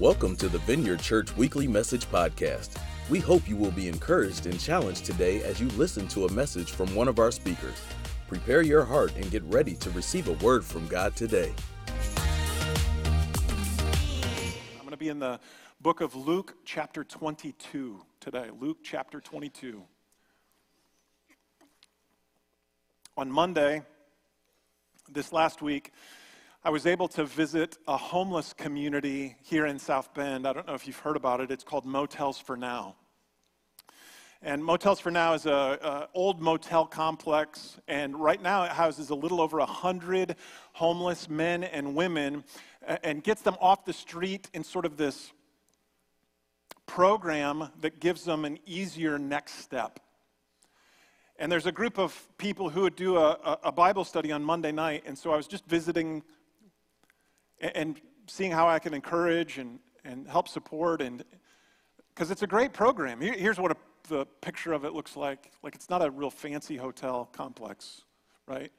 Welcome to the Vineyard Church Weekly Message Podcast. We hope you will be encouraged and challenged today as you listen to a message from one of our speakers. Prepare your heart and get ready to receive a word from God today. I'm going to be in the book of Luke, chapter 22 today. Luke, chapter 22. On Monday, this last week, I was able to visit a homeless community here in South Bend. I don't know if you've heard about it. It's called Motels for Now. And Motels for Now is an old motel complex, and right now it houses a little over 100 homeless men and women and gets them off the street in sort of this program that gives them an easier next step. And there's a group of people who would do a, a Bible study on Monday night, and so I was just visiting and seeing how I can encourage and, and help support and because it's a great program. here's what a, the picture of it looks like. Like it's not a real fancy hotel complex, right?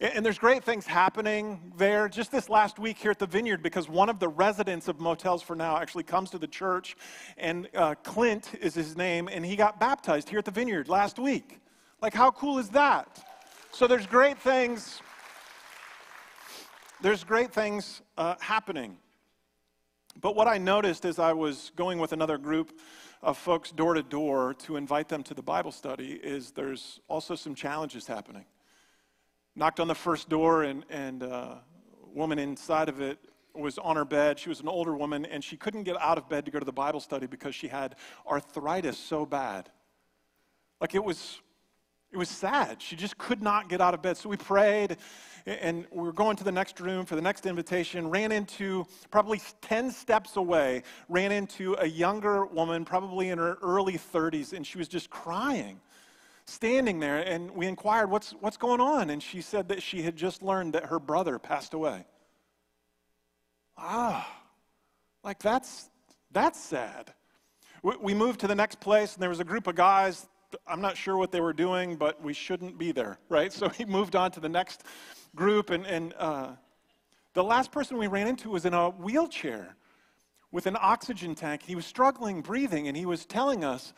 And, and there's great things happening there. Just this last week here at the Vineyard, because one of the residents of Motels for Now actually comes to the church, and uh, Clint is his name, and he got baptized here at the Vineyard last week. Like, how cool is that? So there's great things there's great things uh, happening. But what I noticed as I was going with another group of folks door to door to invite them to the Bible study is there's also some challenges happening. Knocked on the first door, and, and uh, a woman inside of it was on her bed. She was an older woman, and she couldn't get out of bed to go to the Bible study because she had arthritis so bad. Like it was, it was sad. She just could not get out of bed. So we prayed and we were going to the next room for the next invitation, ran into, probably 10 steps away, ran into a younger woman, probably in her early 30s, and she was just crying, standing there. And we inquired, what's, what's going on? And she said that she had just learned that her brother passed away. Ah, like that's, that's sad. We, we moved to the next place, and there was a group of guys I'm not sure what they were doing, but we shouldn't be there, right? So he moved on to the next group, and, and uh, the last person we ran into was in a wheelchair with an oxygen tank. He was struggling breathing, and he was telling us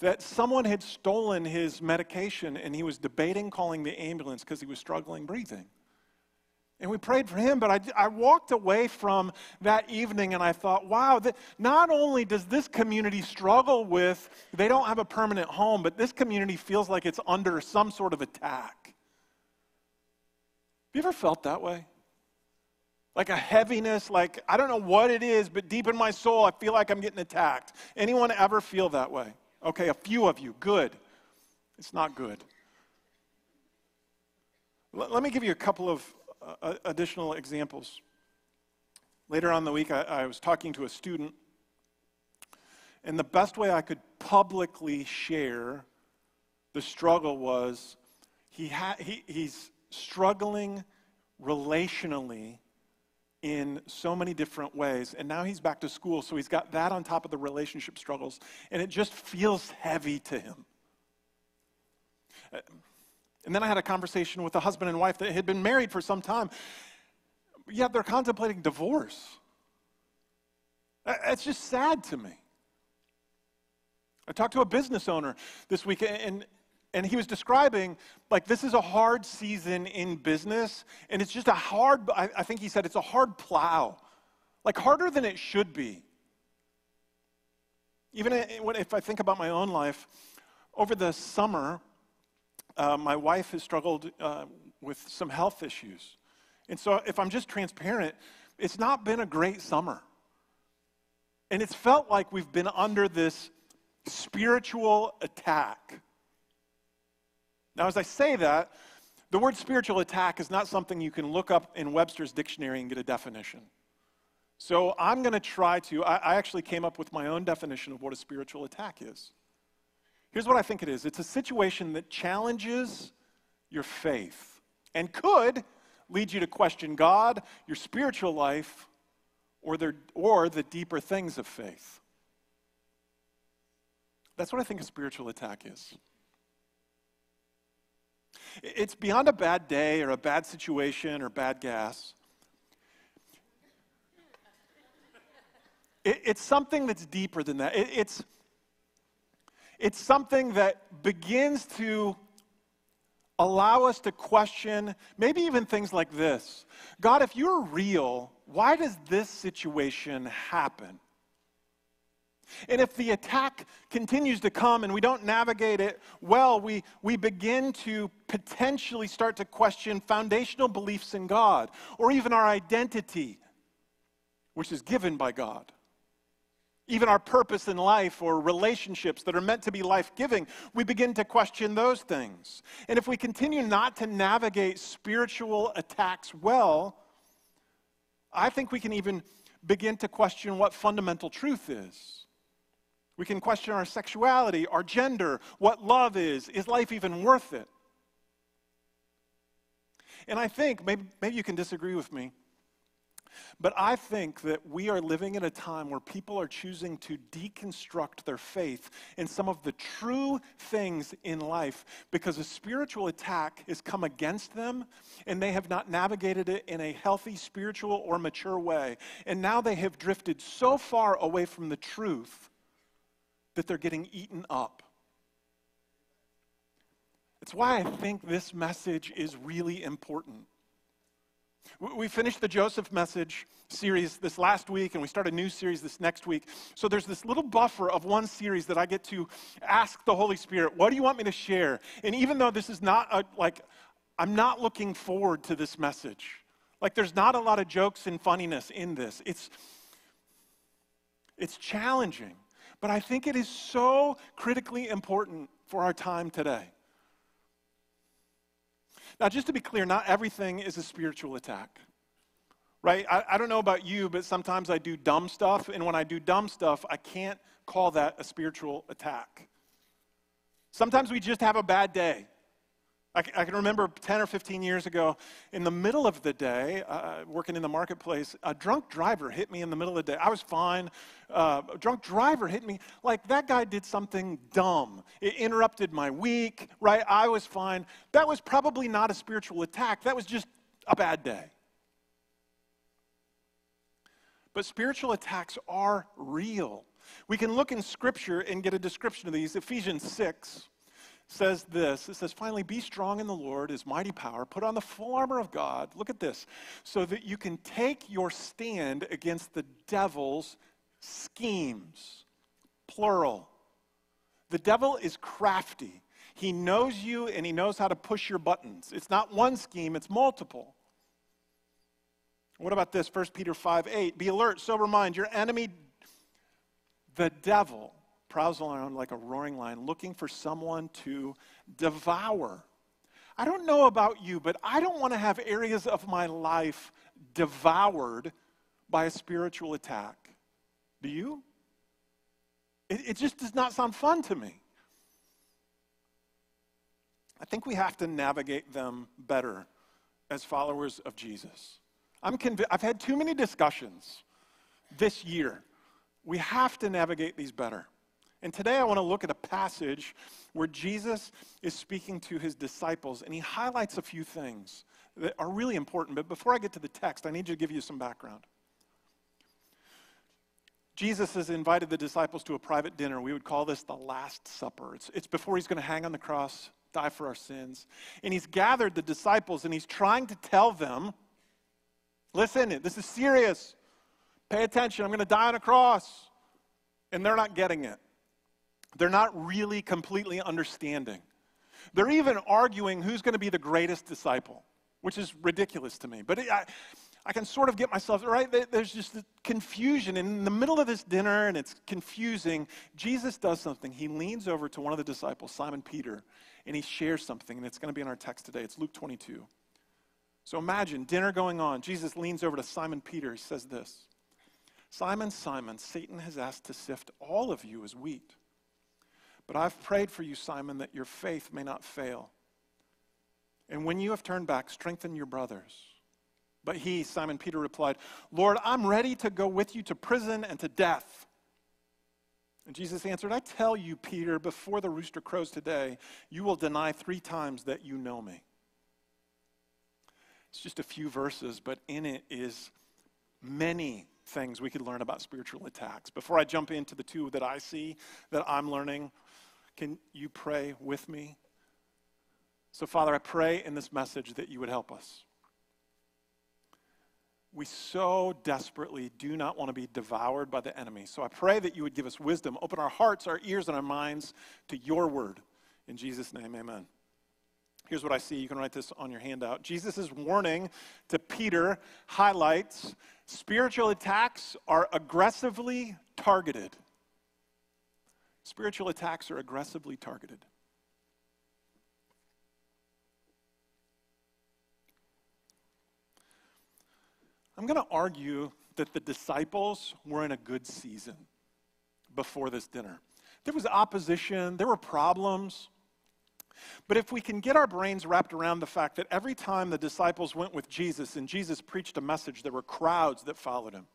that someone had stolen his medication, and he was debating calling the ambulance because he was struggling breathing. And we prayed for him, but I, I walked away from that evening and I thought, wow, that not only does this community struggle with, they don't have a permanent home, but this community feels like it's under some sort of attack. Have you ever felt that way? Like a heaviness, like I don't know what it is, but deep in my soul, I feel like I'm getting attacked. Anyone ever feel that way? Okay, a few of you. Good. It's not good. L- let me give you a couple of uh, additional examples. Later on the week, I, I was talking to a student, and the best way I could publicly share the struggle was he, ha- he he's struggling relationally in so many different ways. And now he's back to school, so he's got that on top of the relationship struggles, and it just feels heavy to him. And then I had a conversation with a husband and wife that had been married for some time, yet they're contemplating divorce. It's just sad to me. I talked to a business owner this week, and and he was describing like this is a hard season in business and it's just a hard i, I think he said it's a hard plow like harder than it should be even if i think about my own life over the summer uh, my wife has struggled uh, with some health issues and so if i'm just transparent it's not been a great summer and it's felt like we've been under this spiritual attack now, as I say that, the word spiritual attack is not something you can look up in Webster's dictionary and get a definition. So I'm going to try to, I, I, actually came up with my own definition of what a spiritual attack is. Here's what I think it is it's a situation that challenges your faith and could lead you to question God, your spiritual life, or, their, or the deeper things of faith. That's what I think a spiritual attack is. It's beyond a bad day or a bad situation or bad gas. It, it's something that's deeper than that. It, it's, it's something that begins to allow us to question maybe even things like this God, if you're real, why does this situation happen? And if the attack continues to come and we don't navigate it well, we, we begin to potentially start to question foundational beliefs in God or even our identity, which is given by God. Even our purpose in life or relationships that are meant to be life giving, we begin to question those things. And if we continue not to navigate spiritual attacks well, I think we can even begin to question what fundamental truth is. We can question our sexuality, our gender, what love is. Is life even worth it? And I think, maybe, maybe you can disagree with me, but I think that we are living in a time where people are choosing to deconstruct their faith in some of the true things in life because a spiritual attack has come against them and they have not navigated it in a healthy, spiritual, or mature way. And now they have drifted so far away from the truth that they're getting eaten up. It's why I think this message is really important. We finished the Joseph message series this last week, and we start a new series this next week. So there's this little buffer of one series that I get to ask the Holy Spirit, What do you want me to share? And even though this is not a, like, I'm not looking forward to this message. Like, there's not a lot of jokes and funniness in this. It's, it's challenging. But I think it is so critically important for our time today. Now, just to be clear, not everything is a spiritual attack, right? I, I, don't know about you, but sometimes I do dumb stuff, and when I do dumb stuff, I can't call that a spiritual attack. Sometimes we just have a bad day. I, I can remember 10 or 15 years ago, in the middle of the day, uh, working in the marketplace, a drunk driver hit me in the middle of the day. I was fine. Uh, a drunk driver hit me like that guy did something dumb. It interrupted my week, right? I was fine. That was probably not a spiritual attack, that was just a bad day. But spiritual attacks are real. We can look in Scripture and get a description of these. Ephesians 6 says this it says, finally, be strong in the Lord, his mighty power. Put on the full armor of God. Look at this. So that you can take your stand against the devil's schemes. Plural. The devil is crafty. He knows you and he knows how to push your buttons. It's not one scheme, it's multiple. What about this? 1 Peter 5 8. Be alert, sober mind. Your enemy, the devil, prowls around like a roaring lion looking for someone to devour. I don't know about you, but I don't want to have areas of my life devoured by a spiritual attack. Do you? It, it just does not sound fun to me. I think we have to navigate them better as followers of Jesus. I'm conv- I've had too many discussions this year. We have to navigate these better. And today I want to look at a passage where Jesus is speaking to his disciples and he highlights a few things that are really important. But before I get to the text, I need to give you some background. Jesus has invited the disciples to a private dinner. We would call this the Last Supper. It's, it's before he's going to hang on the cross, die for our sins. And he's gathered the disciples and he's trying to tell them listen, this is serious. Pay attention. I'm going to die on a cross. And they're not getting it they're not really completely understanding. They're even arguing who's going to be the greatest disciple, which is ridiculous to me. But it, I, I can sort of get myself, right? There's just confusion. In the middle of this dinner, and it's confusing, Jesus does something. He leans over to one of the disciples, Simon Peter, and he shares something, and it's going to be in our text today. It's Luke 22. So imagine dinner going on. Jesus leans over to Simon Peter. He says this Simon, Simon, Satan has asked to sift all of you as wheat. But I've prayed for you, Simon, that your faith may not fail. And when you have turned back, strengthen your brothers. But he, Simon Peter, replied, Lord, I'm ready to go with you to prison and to death. And Jesus answered, I tell you, Peter, before the rooster crows today, you will deny three times that you know me. It's just a few verses, but in it is many things we could learn about spiritual attacks. Before I jump into the two that I see that I'm learning, can you pray with me? So, Father, I pray in this message that you would help us. We so desperately do not want to be devoured by the enemy. So I pray that you would give us wisdom, open our hearts, our ears, and our minds to your word. In Jesus' name, amen. Here's what I see. You can write this on your handout. Jesus' warning to Peter highlights spiritual attacks are aggressively targeted. Spiritual attacks are aggressively targeted. I'm going to argue that the disciples were in a good season before this dinner. There was opposition, there were problems. But if we can get our brains wrapped around the fact that every time the disciples went with Jesus and Jesus preached a message, there were crowds that followed him.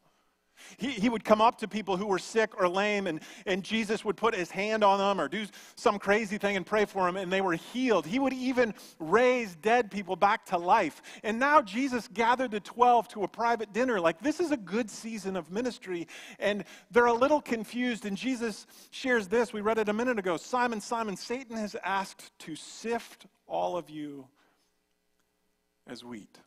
He, he would come up to people who were sick or lame, and, and Jesus would put his hand on them or do some crazy thing and pray for them, and they were healed. He would even raise dead people back to life. And now Jesus gathered the 12 to a private dinner. Like, this is a good season of ministry, and they're a little confused. And Jesus shares this. We read it a minute ago Simon, Simon, Satan has asked to sift all of you as wheat.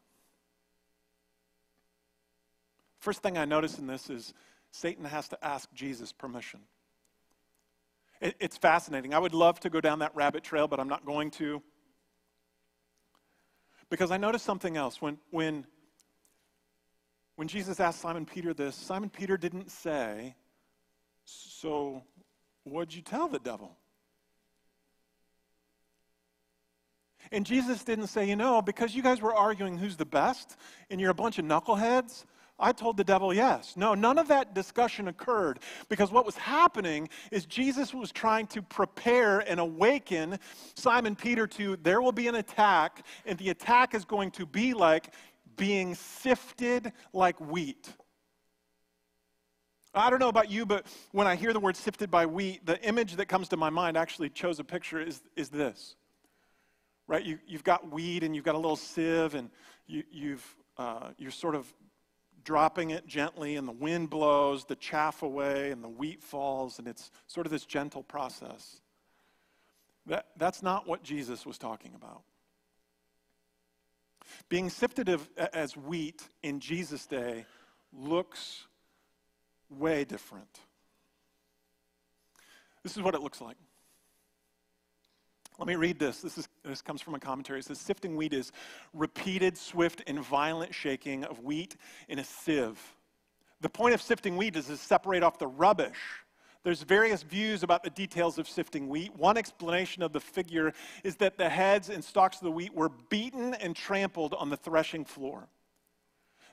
First thing I notice in this is Satan has to ask Jesus permission. It, it's fascinating. I would love to go down that rabbit trail, but I'm not going to. Because I noticed something else. When, when, when Jesus asked Simon Peter this, Simon Peter didn't say, So, what'd you tell the devil? And Jesus didn't say, You know, because you guys were arguing who's the best, and you're a bunch of knuckleheads, I told the devil yes. No, none of that discussion occurred because what was happening is Jesus was trying to prepare and awaken Simon Peter to there will be an attack, and the attack is going to be like being sifted like wheat. I don't know about you, but when I hear the word sifted by wheat, the image that comes to my mind actually chose a picture is, is this. Right? You, you've got wheat and you've got a little sieve, and you, you've, uh, you're sort of dropping it gently, and the wind blows the chaff away, and the wheat falls, and it's sort of this gentle process. That, that's not what Jesus was talking about. Being sifted as wheat in Jesus' day looks way different. This is what it looks like. Let me read this. This, is, this comes from a commentary. It says Sifting wheat is repeated, swift, and violent shaking of wheat in a sieve. The point of sifting wheat is to separate off the rubbish. There's various views about the details of sifting wheat. One explanation of the figure is that the heads and stalks of the wheat were beaten and trampled on the threshing floor.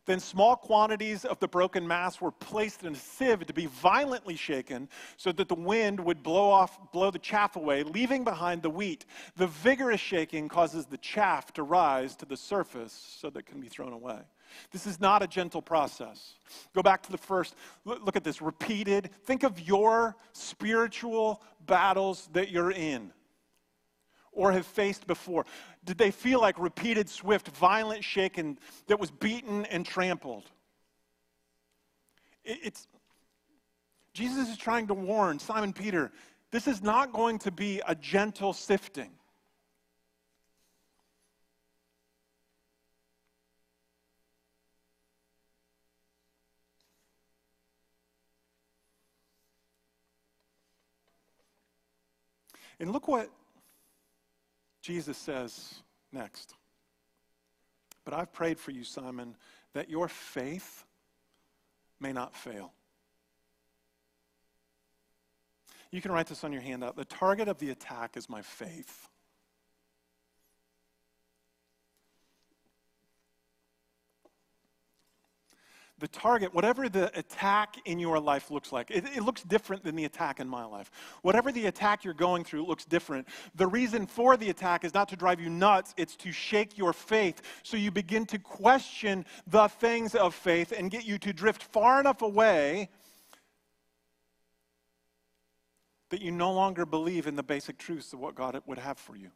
Then small quantities of the broken mass were placed in a sieve to be violently shaken so that the wind would blow off blow the chaff away, leaving behind the wheat. The vigorous shaking causes the chaff to rise to the surface so that it can be thrown away. This is not a gentle process. Go back to the first. Look at this repeated. Think of your spiritual battles that you're in or have faced before? Did they feel like repeated, swift, violent shaking that was beaten and trampled? It's, Jesus is trying to warn Simon Peter this is not going to be a gentle sifting. And look what Jesus says next. But I've prayed for you, Simon, that your faith may not fail. You can write this on your handout. The target of the attack is my faith. The target, whatever the attack in your life looks like, it, it, looks different than the attack in my life. Whatever the attack you're going through looks different. The reason for the attack is not to drive you nuts, it's to shake your faith. So you begin to question the things of faith and get you to drift far enough away that you no longer believe in the basic truths of what God would have for you.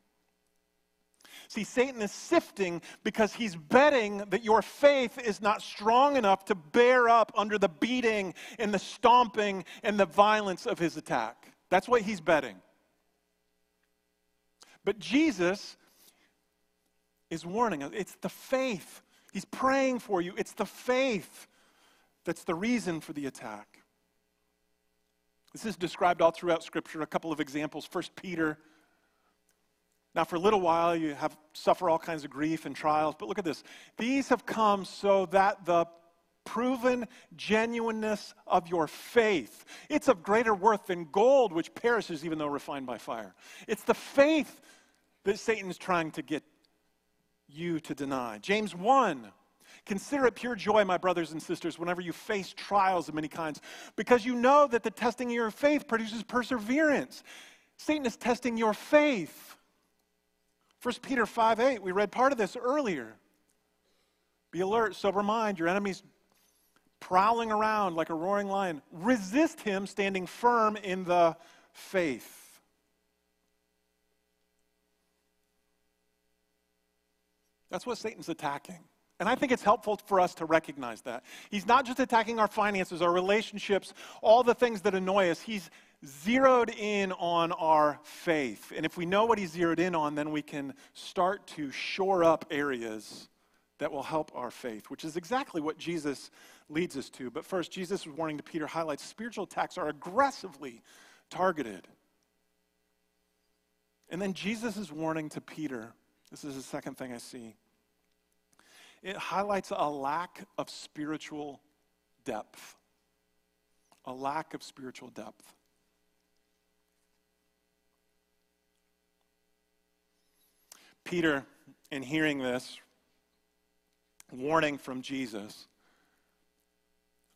See, Satan is sifting because he's betting that your faith is not strong enough to bear up under the beating and the stomping and the violence of his attack. That's what he's betting. But Jesus is warning us it's the faith. He's praying for you. It's the faith that's the reason for the attack. This is described all throughout Scripture. A couple of examples. First Peter. Now, for a little while, you have suffer all kinds of grief and trials, but look at this. These have come so that the proven genuineness of your faith. It's of greater worth than gold, which perishes even though refined by fire. It's the faith that Satan's trying to get you to deny. James 1 Consider it pure joy, my brothers and sisters, whenever you face trials of many kinds, because you know that the testing of your faith produces perseverance. Satan is testing your faith. 1 Peter 5 8, we read part of this earlier. Be alert, sober mind. Your enemy's prowling around like a roaring lion. Resist him, standing firm in the faith. That's what Satan's attacking. And I think it's helpful for us to recognize that. He's not just attacking our finances, our relationships, all the things that annoy us. He's zeroed in on our faith. And if we know what he's zeroed in on, then we can start to shore up areas that will help our faith, which is exactly what Jesus leads us to. But first, Jesus' warning to Peter highlights spiritual attacks are aggressively targeted. And then Jesus' warning to Peter this is the second thing I see it highlights a lack of spiritual depth. A lack of spiritual depth. Peter, in hearing this warning from Jesus,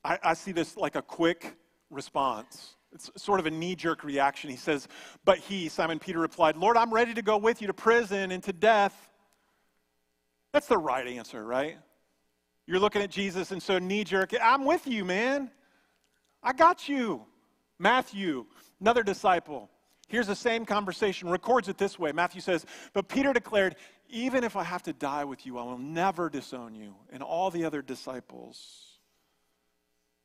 I, I see this like a quick response. It's sort of a knee jerk reaction. He says, But he, Simon Peter, replied, Lord, I'm ready to go with you to prison and to death. That's the right answer, right? You're looking at Jesus, and so knee jerk, I'm with you, man. I got you. Matthew, another disciple. Here's the same conversation, records it this way. Matthew says, But Peter declared, Even if I have to die with you, I will never disown you. And all the other disciples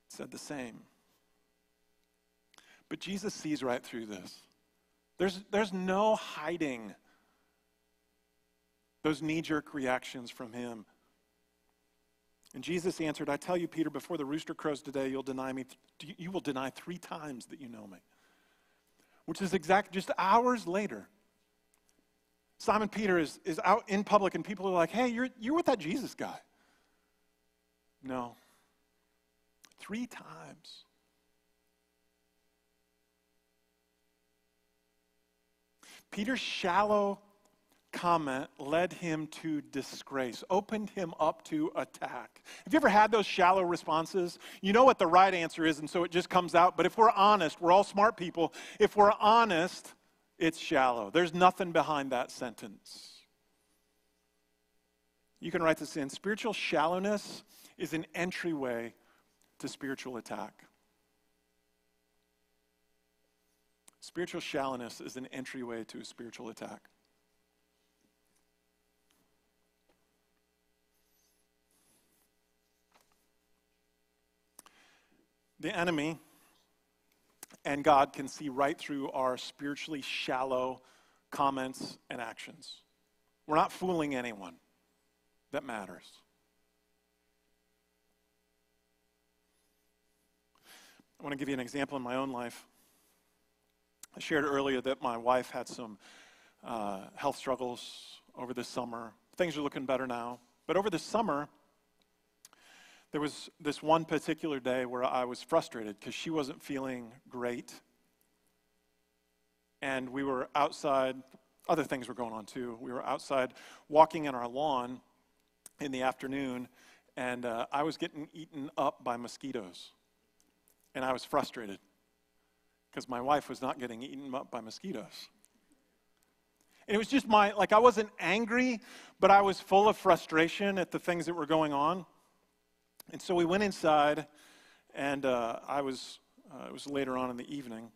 said the same. But Jesus sees right through this. There's, there's no hiding those knee jerk reactions from him. And Jesus answered, I tell you, Peter, before the rooster crows today, you'll deny me. You will deny three times that you know me. Which is exact, just hours later. Simon Peter is, is out in public, and people are like, hey, you're, you're with that Jesus guy. No. Three times. Peter's shallow comment led him to disgrace, opened him up to attack. Have you ever had those shallow responses? You know what the right answer is, and so it just comes out. But if we're honest, we're all smart people. If we're honest, it's shallow. There's nothing behind that sentence. You can write this in. Spiritual shallowness is an entryway to spiritual attack. Spiritual shallowness is an entryway to a spiritual attack. The enemy and God can see right through our spiritually shallow comments and actions. We're not fooling anyone that matters. I want to give you an example in my own life. I shared earlier that my wife had some uh, health struggles over the summer. Things are looking better now. But over the summer, there was this one particular day where I was frustrated because she wasn't feeling great. And we were outside, other things were going on too. We were outside walking in our lawn in the afternoon, and uh, I was getting eaten up by mosquitoes. And I was frustrated because my wife was not getting eaten up by mosquitoes. And it was just my, like, I wasn't angry, but I was full of frustration at the things that were going on. And so we went inside, and uh, I was, uh, it was later on in the evening,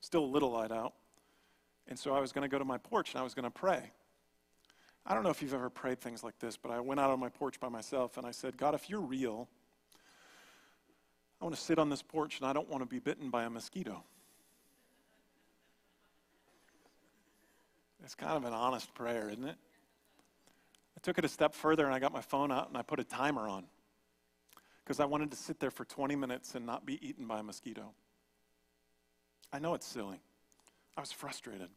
still a little light out. And so I was going to go to my porch and I was going to pray. I don't know if you've ever prayed things like this, but I went out on my porch by myself and I said, God, if you're real, I want to sit on this porch and I don't want to be bitten by a mosquito. It's kind of an honest prayer, isn't it? Took it a step further and I got my phone out and I put a timer on because I wanted to sit there for 20 minutes and not be eaten by a mosquito. I know it's silly. I was frustrated.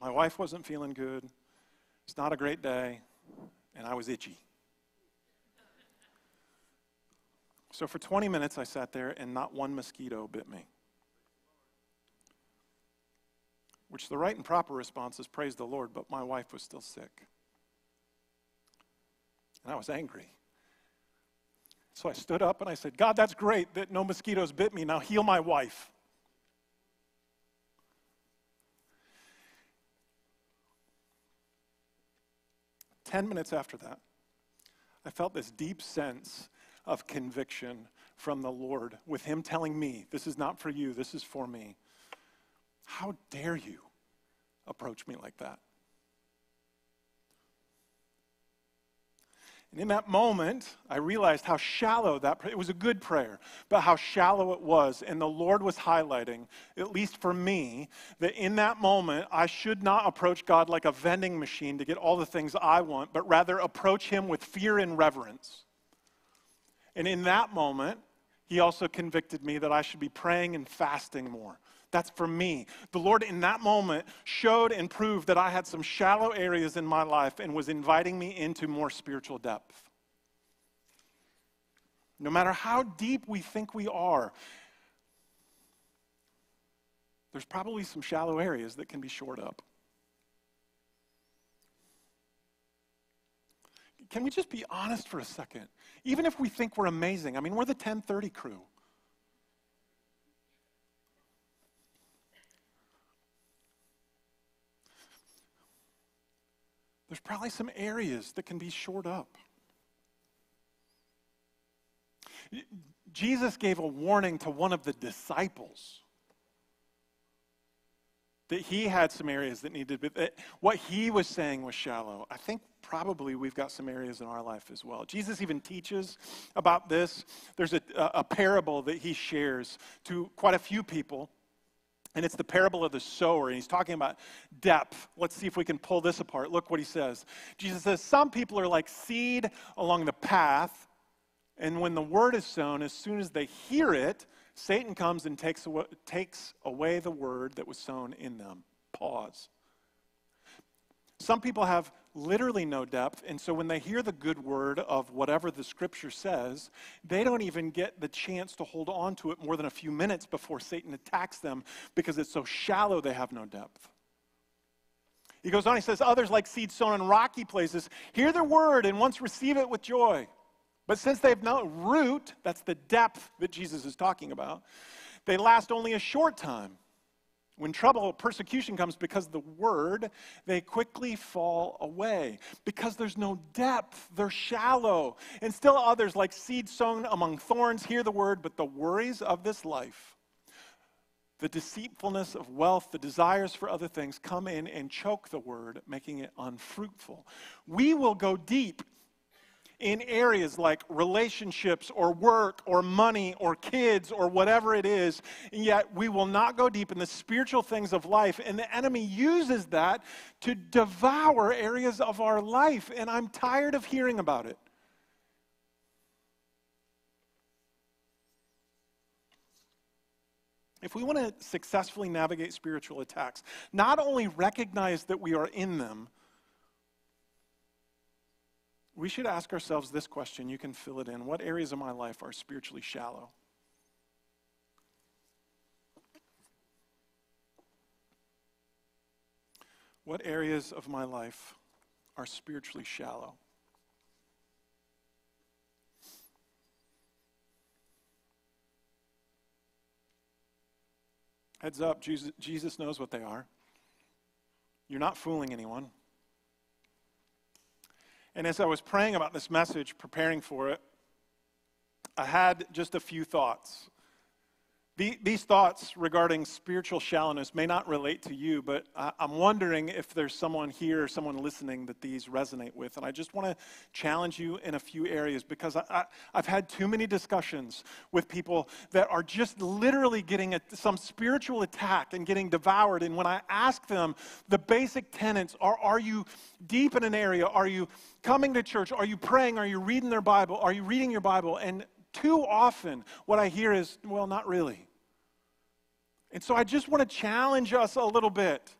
My wife wasn't feeling good. It's not a great day, and I was itchy. So for 20 minutes, I sat there, and not one mosquito bit me. Which the right and proper response is praise the Lord, but my wife was still sick. And I was angry. So I stood up and I said, God, that's great that no mosquitoes bit me. Now heal my wife. 10 minutes after that, I felt this deep sense of conviction from the Lord, with Him telling me, This is not for you, this is for me. How dare you approach me like that? And in that moment, I realized how shallow that it was a good prayer, but how shallow it was. And the Lord was highlighting, at least for me, that in that moment, I should not approach God like a vending machine to get all the things I want, but rather approach Him with fear and reverence. And in that moment, He also convicted me that I should be praying and fasting more. That's for me. The Lord, in that moment, showed and proved that I had some shallow areas in my life and was inviting me into more spiritual depth. No matter how deep we think we are, there's probably some shallow areas that can be shored up. Can we just be honest for a second? Even if we think we're amazing, I mean, we're the 1030 crew. There's probably some areas that can be shored up. Jesus gave a warning to one of the disciples that he had some areas that needed to be, what he was saying was shallow. I think probably we've got some areas in our life as well. Jesus even teaches about this. There's a, a parable that he shares to quite a few people and it's the parable of the sower. And he's talking about depth. Let's see if we can pull this apart. Look what he says. Jesus says, Some people are like seed along the path. And when the word is sown, as soon as they hear it, Satan comes and takes away, takes away the word that was sown in them. Pause. Some people have literally no depth, and so when they hear the good word of whatever the scripture says, they don't even get the chance to hold on to it more than a few minutes before Satan attacks them because it's so shallow they have no depth. He goes on, he says, Others, like seed sown in rocky places, hear the word and once receive it with joy. But since they have no root, that's the depth that Jesus is talking about, they last only a short time. When trouble, persecution comes because of the word, they quickly fall away. Because there's no depth, they're shallow. And still others, like seed sown among thorns, hear the word, but the worries of this life, the deceitfulness of wealth, the desires for other things come in and choke the word, making it unfruitful. We will go deep in areas like relationships or work or money or kids or whatever it is, and yet we will not go deep in the spiritual things of life. And the enemy uses that to devour areas of our life, and I'm tired of hearing about it. If we want to successfully navigate spiritual attacks, not only recognize that we are in them, we should ask ourselves this question. You can fill it in. What areas of my life are spiritually shallow? What areas of my life are spiritually shallow? Heads up, Jesus, knows what they are. You're not fooling anyone. And as I was praying about this message, preparing for it, I had just a few thoughts. These thoughts regarding spiritual shallowness may not relate to you, but I'm wondering if there's someone here, someone listening that these resonate with. And I just want to challenge you in a few areas because I, have had too many discussions with people that are just literally getting a, some spiritual attack and getting devoured. And when I ask them the basic tenets are, are you deep in an area? Are you coming to church? Are you praying? Are you reading their Bible? Are you reading your Bible? And too often, what I hear is, well, not really. And so I just want to challenge us a little bit.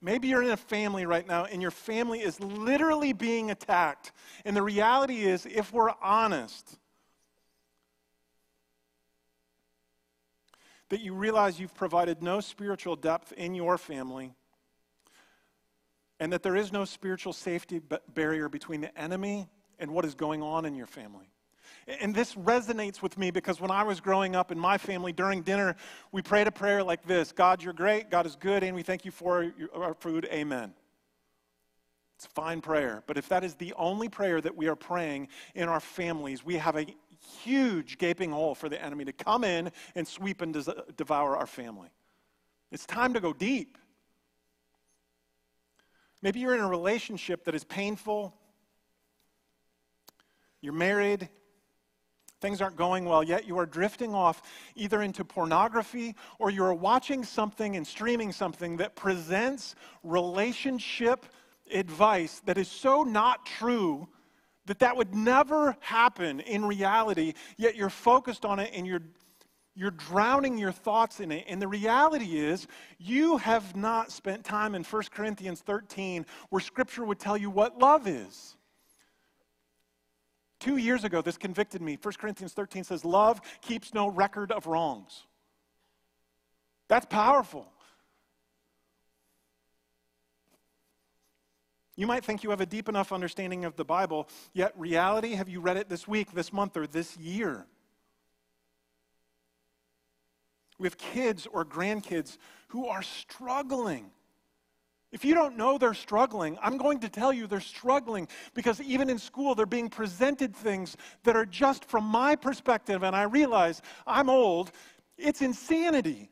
Maybe you're in a family right now and your family is literally being attacked. And the reality is, if we're honest, that you realize you've provided no spiritual depth in your family and that there is no spiritual safety barrier between the enemy and what is going on in your family. And this resonates with me because when I was growing up in my family during dinner, we prayed a prayer like this God, you're great, God is good, and we thank you for our food. Amen. It's a fine prayer. But if that is the only prayer that we are praying in our families, we have a huge gaping hole for the enemy to come in and sweep and devour our family. It's time to go deep. Maybe you're in a relationship that is painful. You're married, things aren't going well, yet you are drifting off either into pornography or you are watching something and streaming something that presents relationship advice that is so not true that that would never happen in reality, yet you're focused on it and you're you're drowning your thoughts in it. And the reality is, you have not spent time in 1 Corinthians 13 where Scripture would tell you what love is. Two years ago, this convicted me. 1 Corinthians 13 says, Love keeps no record of wrongs. That's powerful. You might think you have a deep enough understanding of the Bible, yet, reality, have you read it this week, this month, or this year? We have kids or grandkids who are struggling if you don't know they're struggling, I'm going to tell you they're struggling because even in school they're being presented things that are just from my perspective, and I realize I'm old, it's insanity.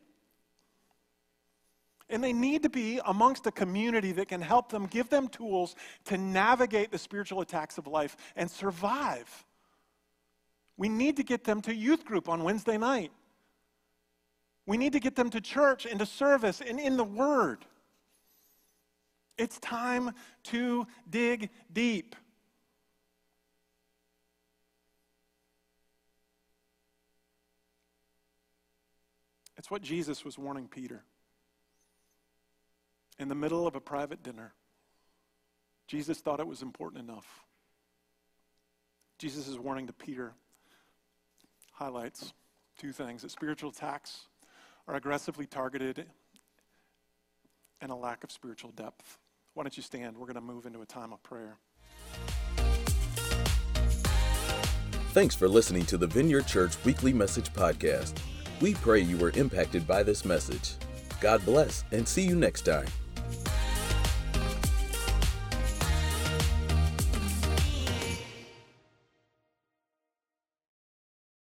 And they need to be amongst a community that can help them, give them tools to navigate the spiritual attacks of life and survive. We need to get them to youth group on Wednesday night. We need to get them to church and to service and in the Word. It's time to dig deep. It's what Jesus was warning Peter. In the middle of a private dinner, Jesus thought it was important enough. Jesus' warning to Peter highlights two things that spiritual attacks are aggressively targeted and a lack of spiritual depth. Why don't you stand? We're going to move into a time of prayer. Thanks for listening to the Vineyard Church Weekly Message Podcast. We pray you were impacted by this message. God bless and see you next time.